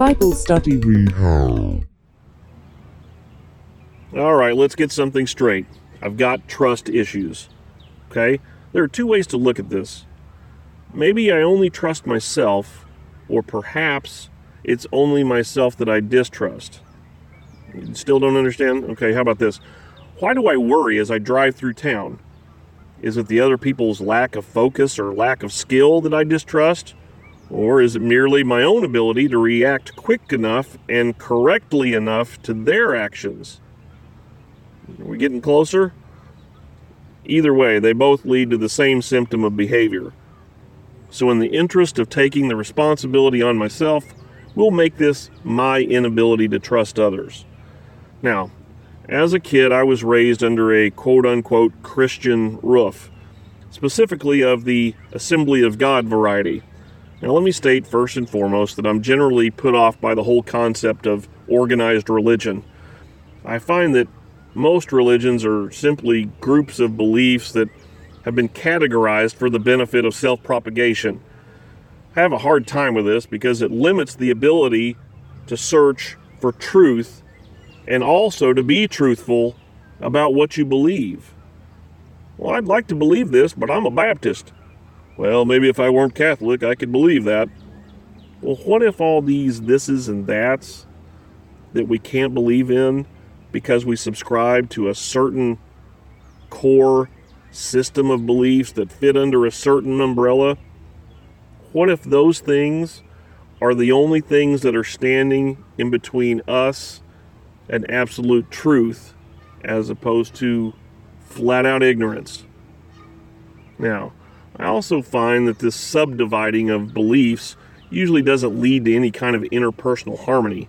Bible study All right, let's get something straight. I've got trust issues. Okay? There are two ways to look at this. Maybe I only trust myself, or perhaps it's only myself that I distrust. You still don't understand? Okay, how about this? Why do I worry as I drive through town? Is it the other people's lack of focus or lack of skill that I distrust? Or is it merely my own ability to react quick enough and correctly enough to their actions? Are we getting closer? Either way, they both lead to the same symptom of behavior. So, in the interest of taking the responsibility on myself, we'll make this my inability to trust others. Now, as a kid, I was raised under a quote unquote Christian roof, specifically of the Assembly of God variety. Now, let me state first and foremost that I'm generally put off by the whole concept of organized religion. I find that most religions are simply groups of beliefs that have been categorized for the benefit of self propagation. I have a hard time with this because it limits the ability to search for truth and also to be truthful about what you believe. Well, I'd like to believe this, but I'm a Baptist. Well, maybe if I weren't Catholic, I could believe that. Well, what if all these thises and that's that we can't believe in because we subscribe to a certain core system of beliefs that fit under a certain umbrella? What if those things are the only things that are standing in between us and absolute truth as opposed to flat out ignorance? Now, I also find that this subdividing of beliefs usually doesn't lead to any kind of interpersonal harmony,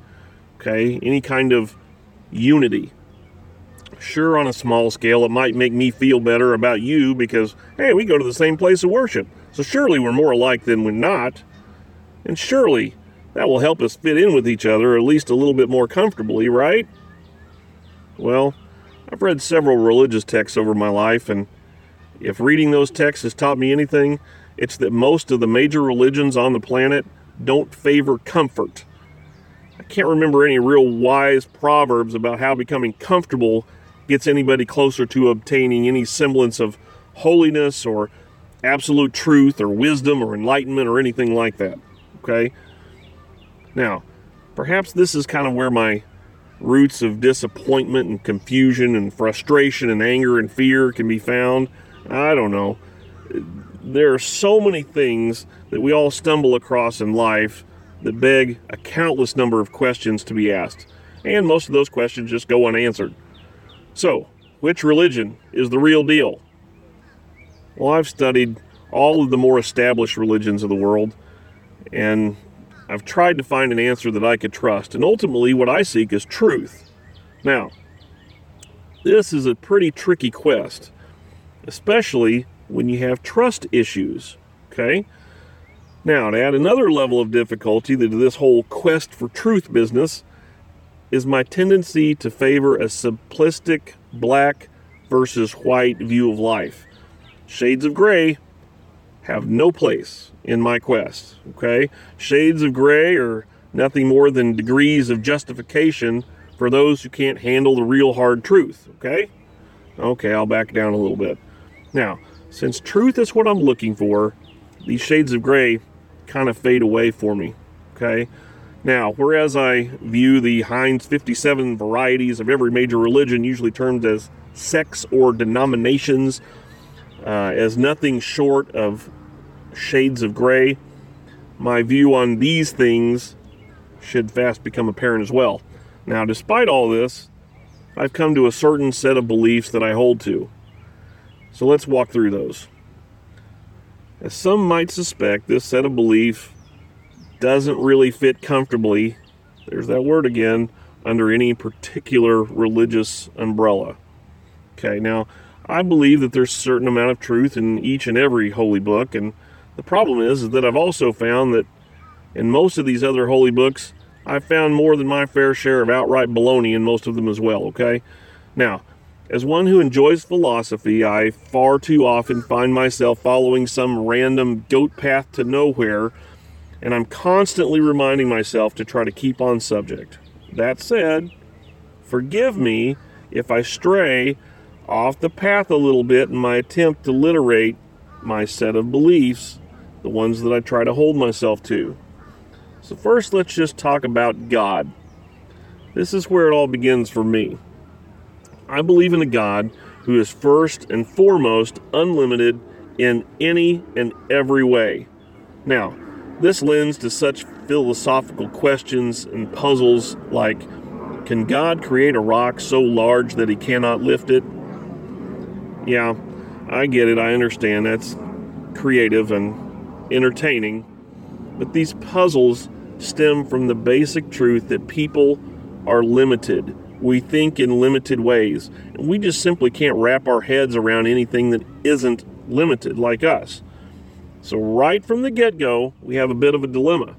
okay? Any kind of unity. Sure, on a small scale, it might make me feel better about you because, hey, we go to the same place of worship. So surely we're more alike than we're not. And surely that will help us fit in with each other at least a little bit more comfortably, right? Well, I've read several religious texts over my life, and if reading those texts has taught me anything, it's that most of the major religions on the planet don't favor comfort. I can't remember any real wise proverbs about how becoming comfortable gets anybody closer to obtaining any semblance of holiness or absolute truth or wisdom or enlightenment or anything like that. Okay? Now, perhaps this is kind of where my roots of disappointment and confusion and frustration and anger and fear can be found. I don't know. There are so many things that we all stumble across in life that beg a countless number of questions to be asked. And most of those questions just go unanswered. So, which religion is the real deal? Well, I've studied all of the more established religions of the world, and I've tried to find an answer that I could trust. And ultimately, what I seek is truth. Now, this is a pretty tricky quest, especially when you have trust issues. Okay? Now, to add another level of difficulty to this whole quest for truth business is my tendency to favor a simplistic black versus white view of life. Shades of gray have no place in my quest. Okay? Shades of gray are nothing more than degrees of justification for those who can't handle the real hard truth. Okay? Okay, I'll back down a little bit. Now, since truth is what I'm looking for, these shades of gray kind of fade away for me. Okay? Now, whereas I view the Heinz 57 varieties of every major religion, usually termed as sects or denominations, uh, as nothing short of shades of gray, my view on these things should fast become apparent as well. Now, despite all this, I've come to a certain set of beliefs that I hold to. So let's walk through those. As some might suspect, this set of belief doesn't really fit comfortably, there's that word again, under any particular religious umbrella. Okay, now I believe that there's a certain amount of truth in each and every holy book, and the problem is, is that I've also found that in most of these other holy books, I've found more than my fair share of outright baloney in most of them as well, okay? Now, as one who enjoys philosophy, I far too often find myself following some random goat path to nowhere and I'm constantly reminding myself to try to keep on subject. That said, forgive me if I stray off the path a little bit in my attempt to literate my set of beliefs, the ones that I try to hold myself to. So, first, let's just talk about God. This is where it all begins for me. I believe in a God who is first and foremost unlimited in any and every way. Now, this lends to such philosophical questions and puzzles like can God create a rock so large that he cannot lift it? Yeah, I get it. I understand. That's creative and entertaining. But these puzzles stem from the basic truth that people are limited. We think in limited ways. And we just simply can't wrap our heads around anything that isn't limited like us. So, right from the get go, we have a bit of a dilemma.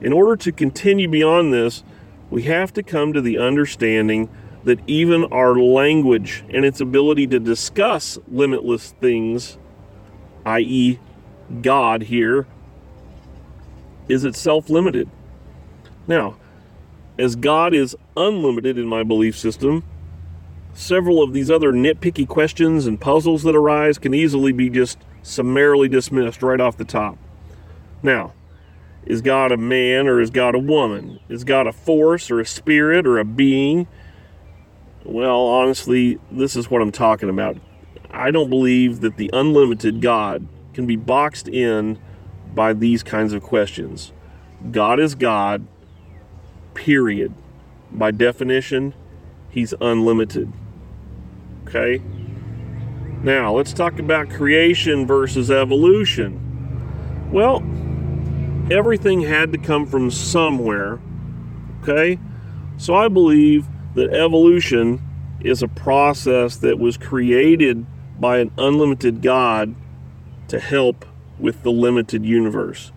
In order to continue beyond this, we have to come to the understanding that even our language and its ability to discuss limitless things, i.e., God here, is itself limited. Now, as God is unlimited in my belief system, several of these other nitpicky questions and puzzles that arise can easily be just summarily dismissed right off the top. Now, is God a man or is God a woman? Is God a force or a spirit or a being? Well, honestly, this is what I'm talking about. I don't believe that the unlimited God can be boxed in by these kinds of questions. God is God, period. By definition, He's unlimited. Okay? Now, let's talk about creation versus evolution. Well, everything had to come from somewhere. Okay? So I believe that evolution is a process that was created by an unlimited God to help with the limited universe.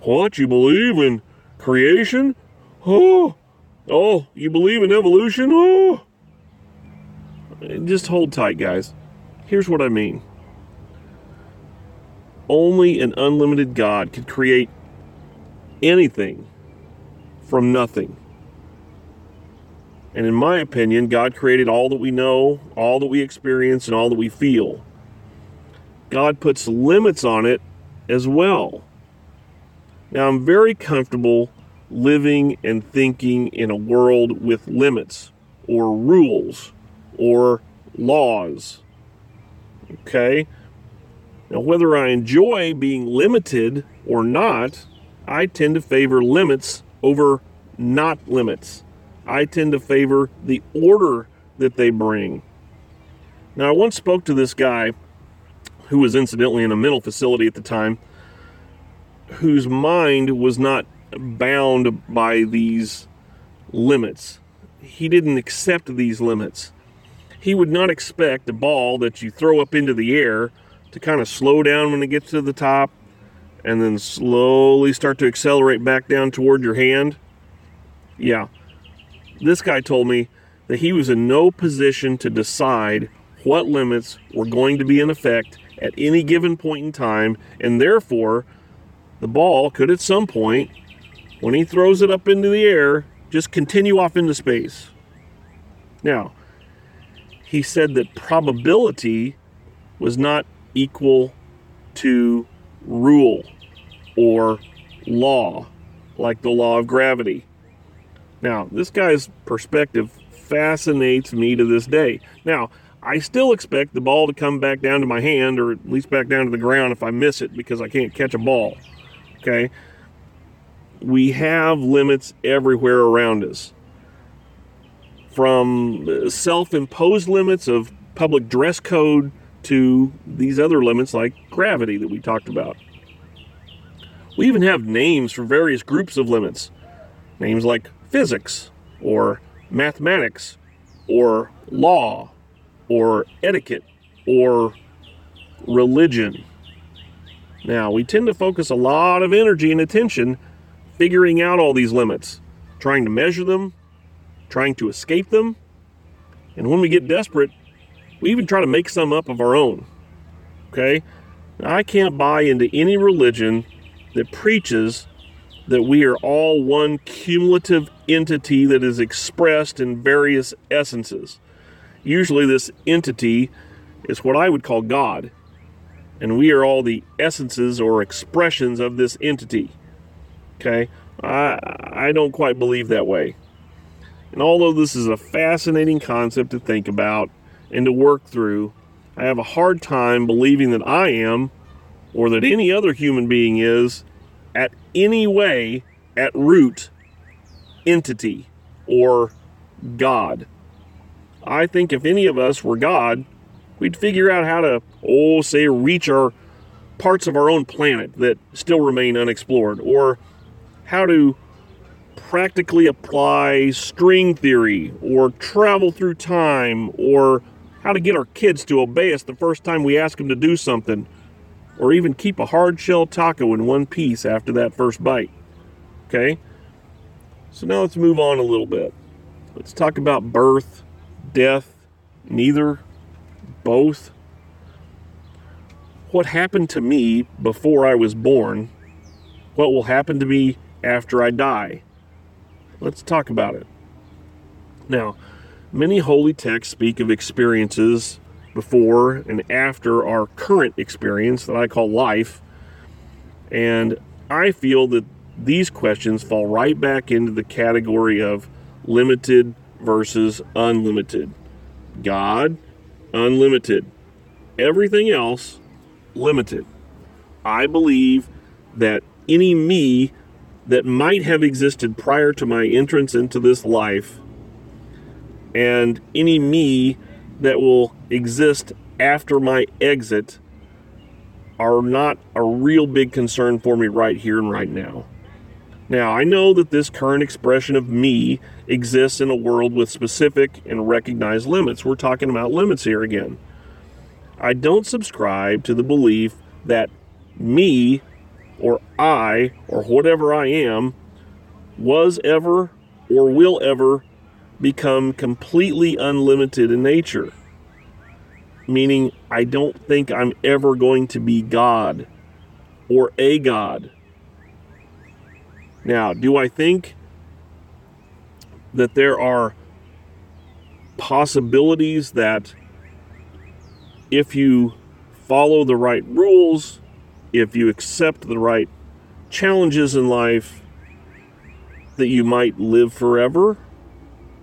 What? You believe in creation? Oh, oh, you believe in evolution? Oh. Just hold tight, guys. Here's what I mean. Only an unlimited God could create anything from nothing. And in my opinion, God created all that we know, all that we experience, and all that we feel. God puts limits on it as well. Now, I'm very comfortable living and thinking in a world with limits or rules or laws. Okay? Now, whether I enjoy being limited or not, I tend to favor limits over not limits. I tend to favor the order that they bring. Now, I once spoke to this guy who was incidentally in a mental facility at the time, whose mind was not bound by these limits. He didn't accept these limits. He would not expect a ball that you throw up into the air to kind of slow down when it gets to the top and then slowly start to accelerate back down toward your hand. Yeah, this guy told me that he was in no position to decide what limits were going to be in effect at any given point in time, and therefore the ball could at some point, when he throws it up into the air, just continue off into space. Now, he said that probability was not equal to rule or law, like the law of gravity. Now, this guy's perspective fascinates me to this day. Now, I still expect the ball to come back down to my hand or at least back down to the ground if I miss it because I can't catch a ball. Okay? We have limits everywhere around us. From uh, self imposed limits of public dress code to these other limits like gravity that we talked about. We even have names for various groups of limits. Names like physics or mathematics or law or etiquette or religion. Now, we tend to focus a lot of energy and attention figuring out all these limits, trying to measure them, trying to escape them, and when we get desperate, we even try to make some up of our own. Okay? Now, I can't buy into any religion that preaches that we are all one cumulative entity that is expressed in various essences. Usually, this entity is what I would call God, and we are all the essences or expressions of this entity. Okay? I, I don't quite believe that way. And although this is a fascinating concept to think about and to work through, I have a hard time believing that I am, or that any other human being is, at any way at root entity or God. I think if any of us were God, we'd figure out how to, oh, say, reach our parts of our own planet that still remain unexplored, or how to practically apply string theory, or travel through time, or how to get our kids to obey us the first time we ask them to do something, or even keep a hard shell taco in one piece after that first bite. Okay? So now let's move on a little bit. Let's talk about birth, death, neither, both. What happened to me before I was born? What will happen to me after I die? Let's talk about it. Now, many holy texts speak of experiences before and after our current experience that I call life. And I feel that these questions fall right back into the category of limited versus unlimited. God, unlimited. Everything else, limited. I believe that any me that might have existed prior to my entrance into this life and any me that will exist after my exit are not a real big concern for me right here and right now. Now, I know that this current expression of me exists in a world with specific and recognized limits. We're talking about limits here again. I don't subscribe to the belief that me or I or whatever I am was ever or will ever become completely unlimited in nature. Meaning, I don't think I'm ever going to be God or a God. Now, do I think that there are possibilities that if you follow the right rules, if you accept the right challenges in life, that you might live forever?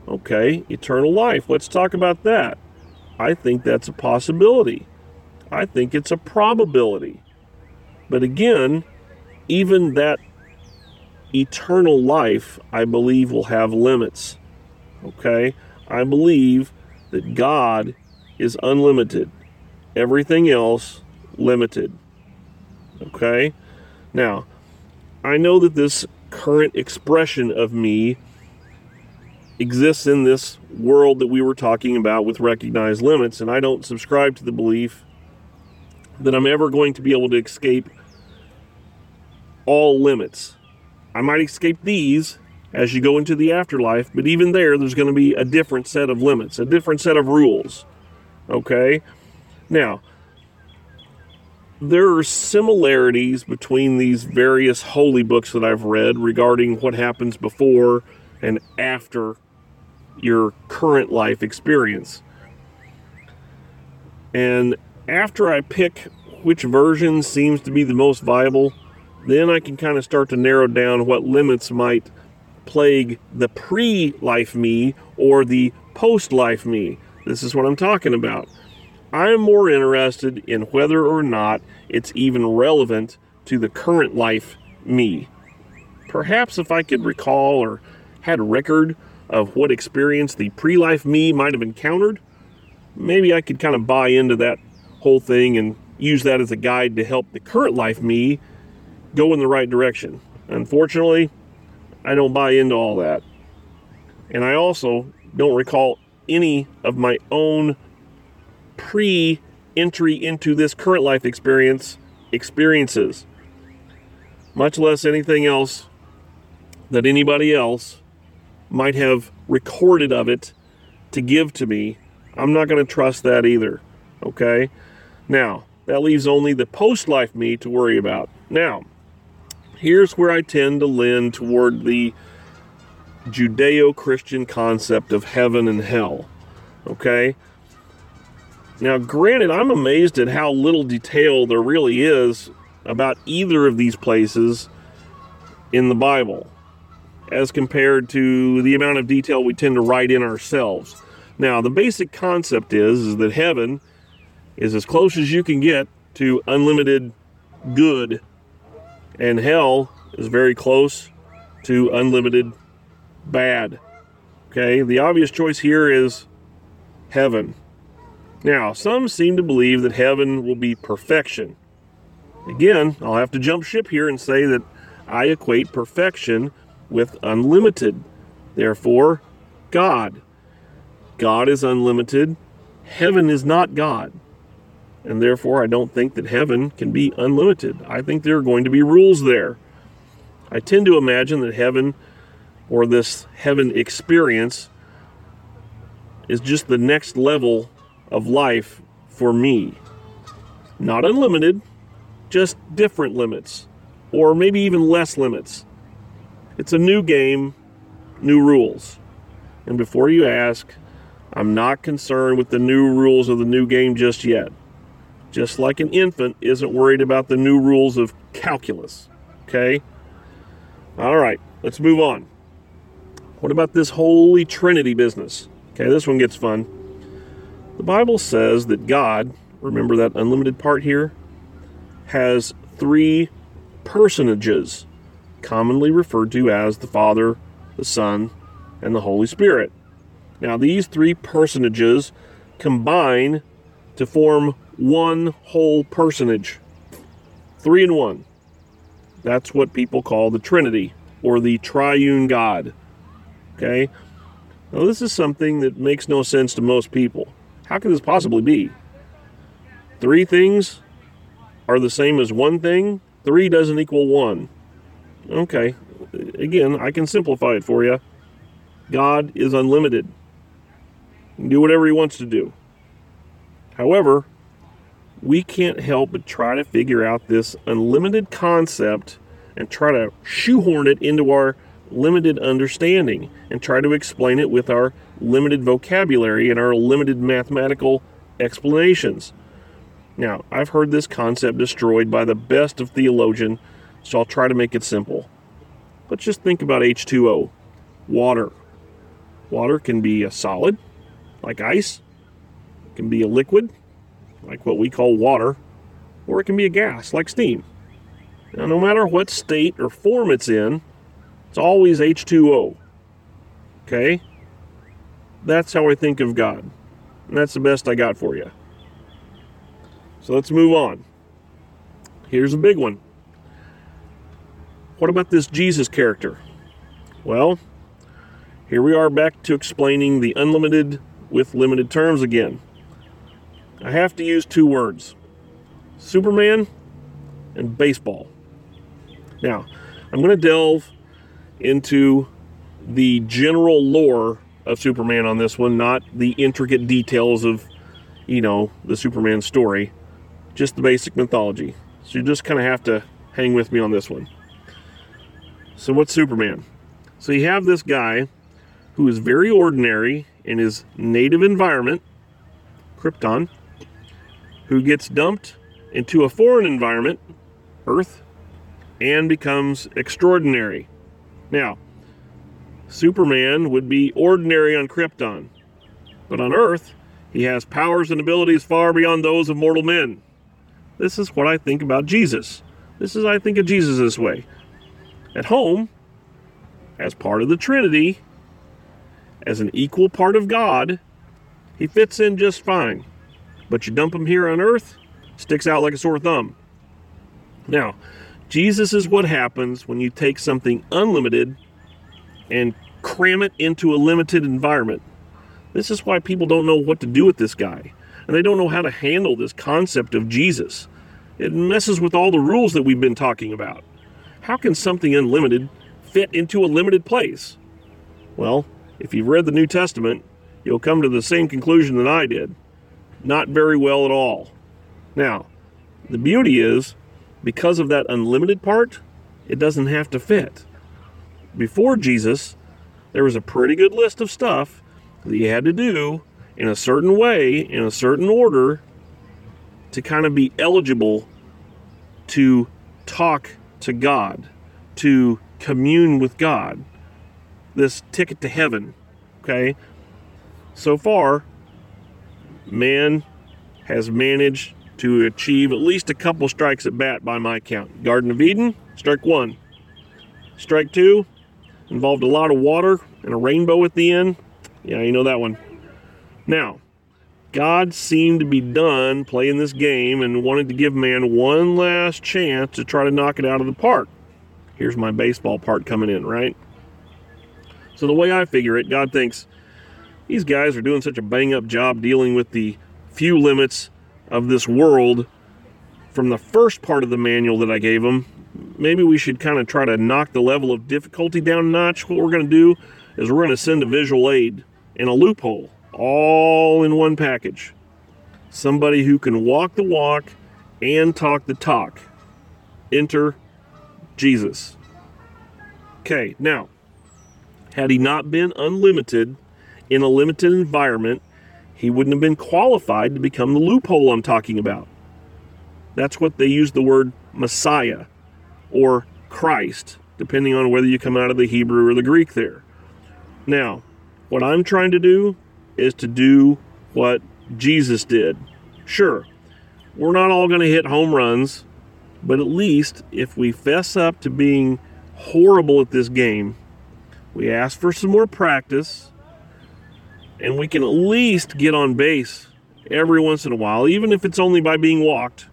Okay, eternal life. Let's talk about that. I think that's a possibility. I think it's a probability. But again, even that eternal life, I believe, will have limits. Okay? I believe that God is unlimited, everything else limited. Okay? Now, I know that this current expression of me exists in this world that we were talking about with recognized limits, and I don't subscribe to the belief that I'm ever going to be able to escape all limits. I might escape these as you go into the afterlife, but even there, there's going to be a different set of limits, a different set of rules. Okay? Now, there are similarities between these various holy books that I've read regarding what happens before and after your current life experience. And after I pick which version seems to be the most viable, then I can kind of start to narrow down what limits might plague the pre life me or the post life me. This is what I'm talking about. I'm more interested in whether or not it's even relevant to the current life me. Perhaps if I could recall or had a record of what experience the pre life me might have encountered, maybe I could kind of buy into that whole thing and use that as a guide to help the current life me go in the right direction. Unfortunately, I don't buy into all that. And I also don't recall any of my own pre entry into this current life experience experiences, much less anything else that anybody else might have recorded of it to give to me. I'm not going to trust that either. Okay? Now, that leaves only the post life me to worry about. Now, here's where I tend to lean toward the Judeo Christian concept of heaven and hell. Okay? Now, granted, I'm amazed at how little detail there really is about either of these places in the Bible as compared to the amount of detail we tend to write in ourselves. Now, the basic concept is, is that heaven is as close as you can get to unlimited good, and hell is very close to unlimited bad. Okay, the obvious choice here is heaven. Now, some seem to believe that heaven will be perfection. Again, I'll have to jump ship here and say that I equate perfection with unlimited. Therefore, God. God is unlimited. Heaven is not God. And therefore, I don't think that heaven can be unlimited. I think there are going to be rules there. I tend to imagine that heaven or this heaven experience is just the next level of life for me. Not unlimited, just different limits, or maybe even less limits. It's a new game, new rules. And before you ask, I'm not concerned with the new rules of the new game just yet. Just like an infant isn't worried about the new rules of calculus. Okay? All right, let's move on. What about this Holy Trinity business? Okay, this one gets fun. The Bible says that God, remember that unlimited part here, has three personages, commonly referred to as the Father, the Son, and the Holy Spirit. Now, these three personages combine to form one whole personage. Three in one. That's what people call the Trinity or the triune God. Okay? Now, this is something that makes no sense to most people. How could this possibly be? Three things are the same as one thing? Three doesn't equal one. Okay, again, I can simplify it for you. God is unlimited. Do whatever he wants to do. However, we can't help but try to figure out this unlimited concept and try to shoehorn it into our limited understanding and try to explain it with our limited vocabulary and our limited mathematical explanations. Now, I've heard this concept destroyed by the best of theologians, so I'll try to make it simple. Let's just think about H2O water. Water can be a solid, like ice, it can be a liquid, like what we call water, or it can be a gas, like steam. Now, no matter what state or form it's in, it's always H2O. Okay? That's how I think of God. And that's the best I got for you. So let's move on. Here's a big one. What about this Jesus character? Well, here we are back to explaining the unlimited with limited terms again. I have to use two words Superman and baseball. Now, I'm going to delve into the general lore of Superman on this one, not the intricate details of, you know, the Superman story, just the basic mythology. So you just kind of have to hang with me on this one. So, what's Superman? So, you have this guy who is very ordinary in his native environment, Krypton, who gets dumped into a foreign environment, Earth, and becomes extraordinary. Now, Superman would be ordinary on Krypton, but on Earth, he has powers and abilities far beyond those of mortal men. This is what I think about Jesus. This is I think of Jesus this way. At home, as part of the Trinity, as an equal part of God, he fits in just fine. But you dump him here on earth, sticks out like a sore thumb. Now, Jesus is what happens when you take something unlimited and cram it into a limited environment. This is why people don't know what to do with this guy, and they don't know how to handle this concept of Jesus. It messes with all the rules that we've been talking about. How can something unlimited fit into a limited place? Well, if you've read the New Testament, you'll come to the same conclusion that I did. Not very well at all. Now, the beauty is, because of that unlimited part, it doesn't have to fit. Before Jesus, there was a pretty good list of stuff that you had to do in a certain way, in a certain order, to kind of be eligible to talk to God, to commune with God. This ticket to heaven, okay? So far, man has managed to achieve at least a couple strikes at bat by my count. Garden of Eden, strike one. Strike two involved a lot of water and a rainbow at the end. Yeah, you know that one. Now, God seemed to be done playing this game and wanted to give man one last chance to try to knock it out of the park. Here's my baseball part coming in, right? So, the way I figure it, God thinks these guys are doing such a bang up job dealing with the few limits of this world from the first part of the manual that I gave them. Maybe we should kind of try to knock the level of difficulty down a notch. What we're going to do is we're going to send a visual aid and a loophole all in one package. Somebody who can walk the walk and talk the talk. Enter Jesus. Okay, now, had he not been unlimited in a limited environment, he wouldn't have been qualified to become the loophole I'm talking about. That's what they use the word Messiah or Christ, depending on whether you come out of the Hebrew or the Greek there. Now, what I'm trying to do is to do what Jesus did. Sure, we're not all going to hit home runs, but at least if we fess up to being horrible at this game, we ask for some more practice, and we can at least get on base every once in a while, even if it's only by being walked.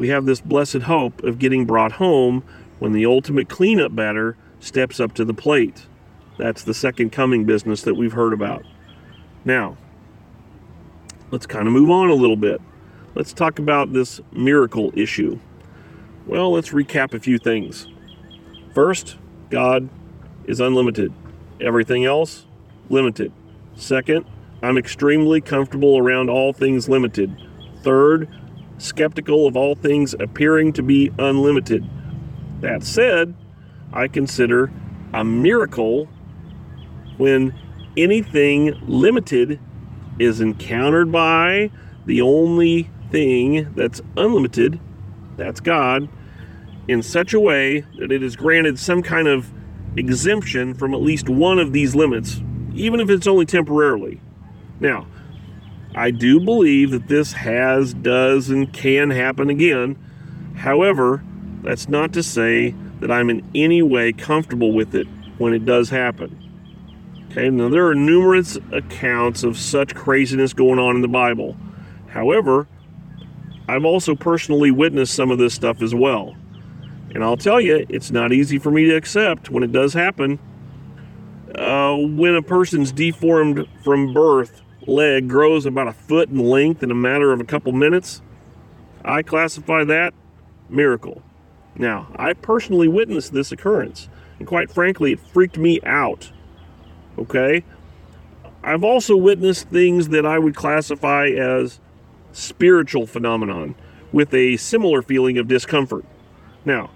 We have this blessed hope of getting brought home when the ultimate cleanup batter steps up to the plate. That's the second coming business that we've heard about. Now, let's kind of move on a little bit. Let's talk about this miracle issue. Well, let's recap a few things. First, God is unlimited, everything else, limited. Second, I'm extremely comfortable around all things limited. Third, skeptical of all things appearing to be unlimited. That said, I consider a miracle when anything limited is encountered by the only thing that's unlimited, that's God, in such a way that it is granted some kind of exemption from at least one of these limits, even if it's only temporarily. Now, I do believe that this has, does, and can happen again. However, that's not to say that I'm in any way comfortable with it when it does happen. Okay, now there are numerous accounts of such craziness going on in the Bible. However, I've also personally witnessed some of this stuff as well. And I'll tell you, it's not easy for me to accept when it does happen. Uh, when a person's deformed from birth leg grows about a foot in length in a matter of a couple minutes, I classify that miracle. Now, I personally witnessed this occurrence, and quite frankly, it freaked me out. Okay? I've also witnessed things that I would classify as spiritual phenomenon with a similar feeling of discomfort. Now,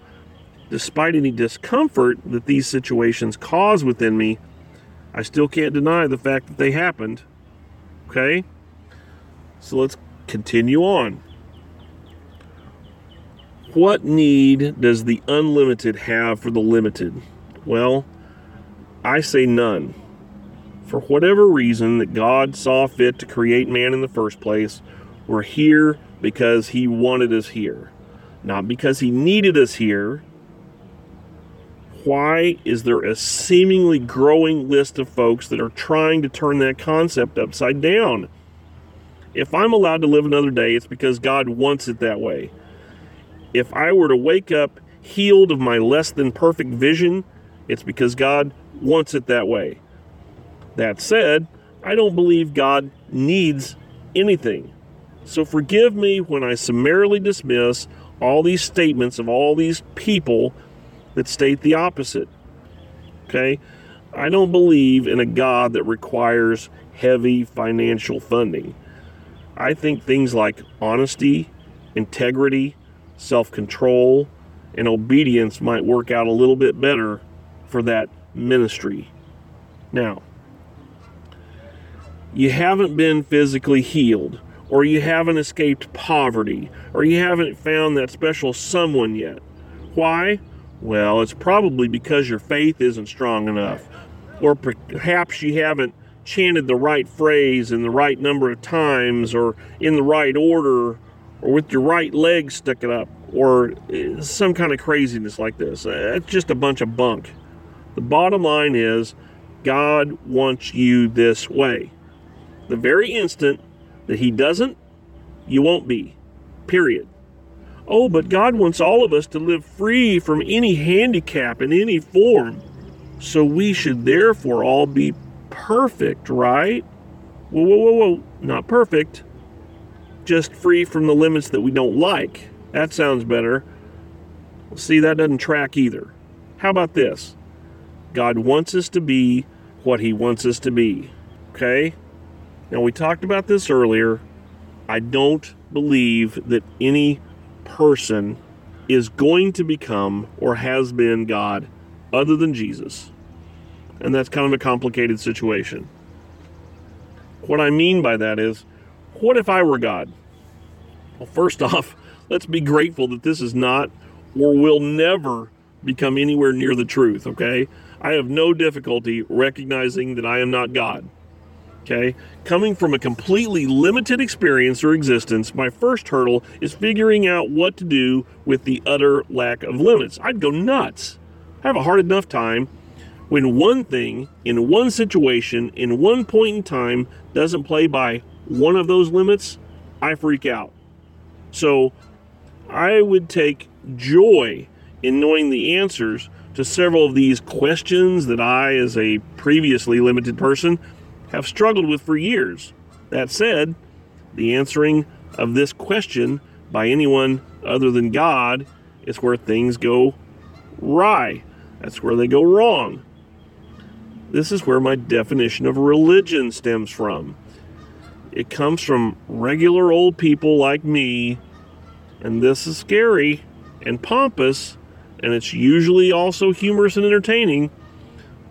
despite any discomfort that these situations cause within me, I still can't deny the fact that they happened. Okay? So let's continue on. What need does the unlimited have for the limited? Well, I say none for whatever reason that God saw fit to create man in the first place, we're here because He wanted us here, not because He needed us here. Why is there a seemingly growing list of folks that are trying to turn that concept upside down? If I'm allowed to live another day, it's because God wants it that way. If I were to wake up healed of my less than perfect vision, it's because God wants it that way. That said, I don't believe God needs anything. So forgive me when I summarily dismiss all these statements of all these people that state the opposite. Okay? I don't believe in a God that requires heavy financial funding. I think things like honesty, integrity, self control, and obedience might work out a little bit better for that ministry. Now, you haven't been physically healed, or you haven't escaped poverty, or you haven't found that special someone yet. Why? Well, it's probably because your faith isn't strong enough, or perhaps you haven't chanted the right phrase in the right number of times, or in the right order, or with your right leg sticking up, or eh, some kind of craziness like this. It's just a bunch of bunk. The bottom line is God wants you this way. The very instant that He doesn't, you won't be. Period. Oh, but God wants all of us to live free from any handicap in any form. So we should therefore all be perfect, right? Whoa, whoa, whoa, whoa. Not perfect. Just free from the limits that we don't like. That sounds better. See, that doesn't track either. How about this? God wants us to be what He wants us to be. Okay? Now, we talked about this earlier. I don't believe that any person is going to become or has been God other than Jesus. And that's kind of a complicated situation. What I mean by that is, what if I were God? Well, first off, let's be grateful that this is not or will never become anywhere near the truth, okay? I have no difficulty recognizing that I am not God. Okay? Coming from a completely limited experience or existence, my first hurdle is figuring out what to do with the utter lack of limits. I'd go nuts. I have a hard enough time when one thing in one situation in one point in time doesn't play by one of those limits, I freak out. So I would take joy in knowing the answers to several of these questions that I, as a previously limited person, have struggled with for years. That said, the answering of this question by anyone other than God is where things go wry. That's where they go wrong. This is where my definition of religion stems from. It comes from regular old people like me, and this is scary and pompous and it's usually also humorous and entertaining,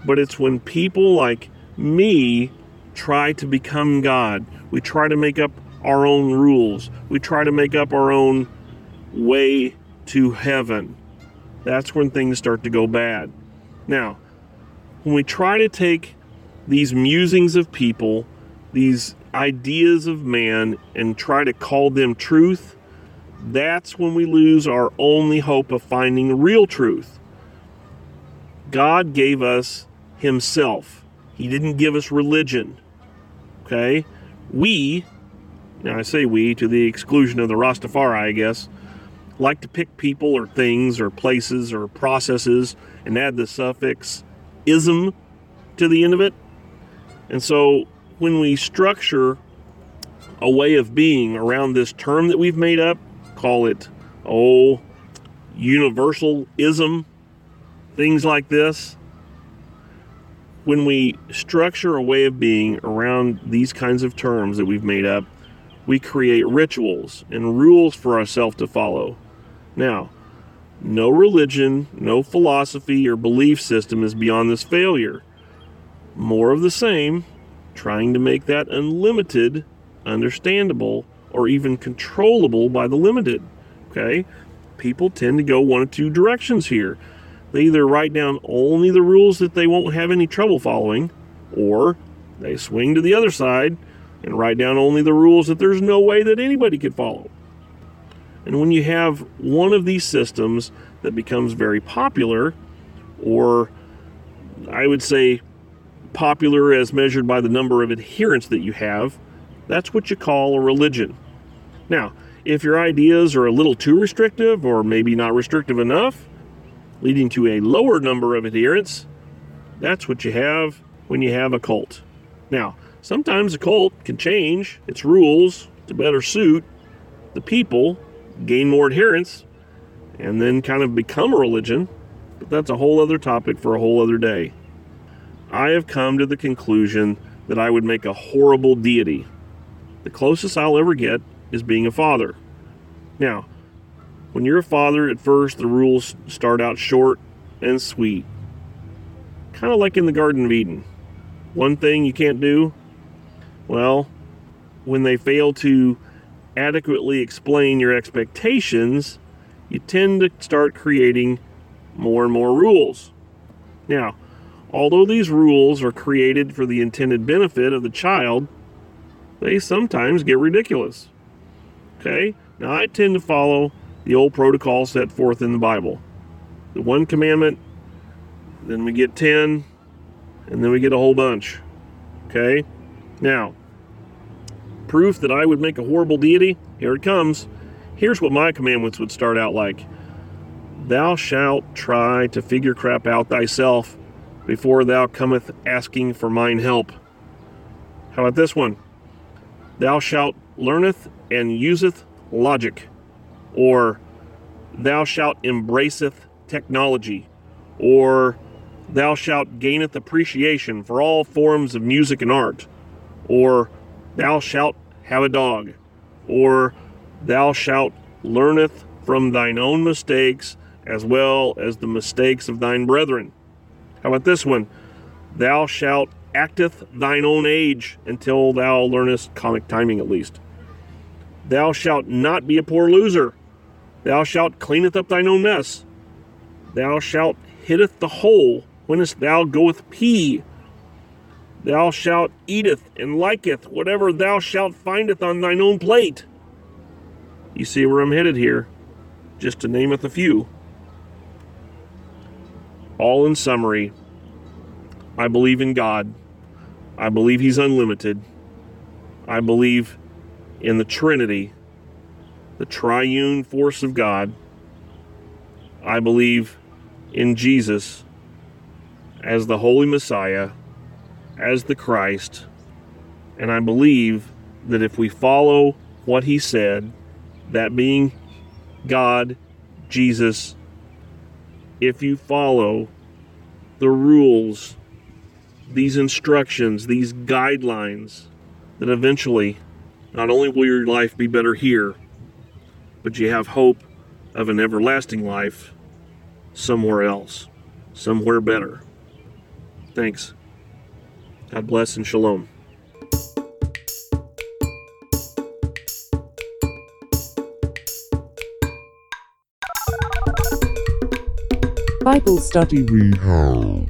but it's when people like me try to become God. We try to make up our own rules, we try to make up our own way to heaven. That's when things start to go bad. Now, when we try to take these musings of people, these ideas of man, and try to call them truth, that's when we lose our only hope of finding real truth. God gave us Himself, He didn't give us religion. Okay? We, now I say we to the exclusion of the Rastafari, I guess, like to pick people or things or places or processes and add the suffix ism to the end of it. And so when we structure a way of being around this term that we've made up, call it, oh, universalism, things like this. When we structure a way of being around these kinds of terms that we've made up, we create rituals and rules for ourselves to follow. Now, no religion, no philosophy or belief system is beyond this failure. More of the same, trying to make that unlimited, understandable, or even controllable by the limited. Okay? People tend to go one of two directions here. They either write down only the rules that they won't have any trouble following, or they swing to the other side and write down only the rules that there's no way that anybody could follow. And when you have one of these systems that becomes very popular, or I would say popular as measured by the number of adherents that you have, that's what you call a religion. Now, if your ideas are a little too restrictive or maybe not restrictive enough, leading to a lower number of adherents, that's what you have when you have a cult. Now, sometimes a cult can change its rules to better suit the people, gain more adherents, and then kind of become a religion, but that's a whole other topic for a whole other day. I have come to the conclusion that I would make a horrible deity. The closest I'll ever get is being a father. Now, When you're a father, at first the rules start out short and sweet. Kind of like in the Garden of Eden. One thing you can't do, well, when they fail to adequately explain your expectations, you tend to start creating more and more rules. Now, although these rules are created for the intended benefit of the child, they sometimes get ridiculous. Okay? Now, I tend to follow the old protocol set forth in the Bible. The one commandment, then we get 10, and then we get a whole bunch. Okay? Now, proof that I would make a horrible deity? Here it comes. Here's what my commandments would start out like Thou shalt try to figure crap out thyself before thou cometh asking for mine help. How about this one? Thou shalt learneth and useth logic or thou shalt embraceth technology, or thou shalt gaineth appreciation for all forms of music and art, or thou shalt have a dog, or thou shalt learneth from thine own mistakes as well as the mistakes of thine brethren. How about this one? Thou shalt acteth thine own age until thou learnest comic timing at least. Thou shalt not be a poor loser Thou shalt cleaneth up thine own mess. Thou shalt hitteth the hole whenest thou goeth pee. Thou shalt eateth and liketh whatever thou shalt findeth on thine own plate. You see where I'm headed here, just to nameth a few. All in summary, I believe in God. I believe He's unlimited. I believe in the Trinity the triune force of God. I believe in Jesus as the Holy Messiah, as the Christ, and I believe that if we follow what he said, that being God, Jesus, if you follow the rules, these instructions, these guidelines, that eventually not only will your life be better here, but you have hope of an everlasting life somewhere else, somewhere better. Thanks. God bless and shalom. Bible Study Rehab.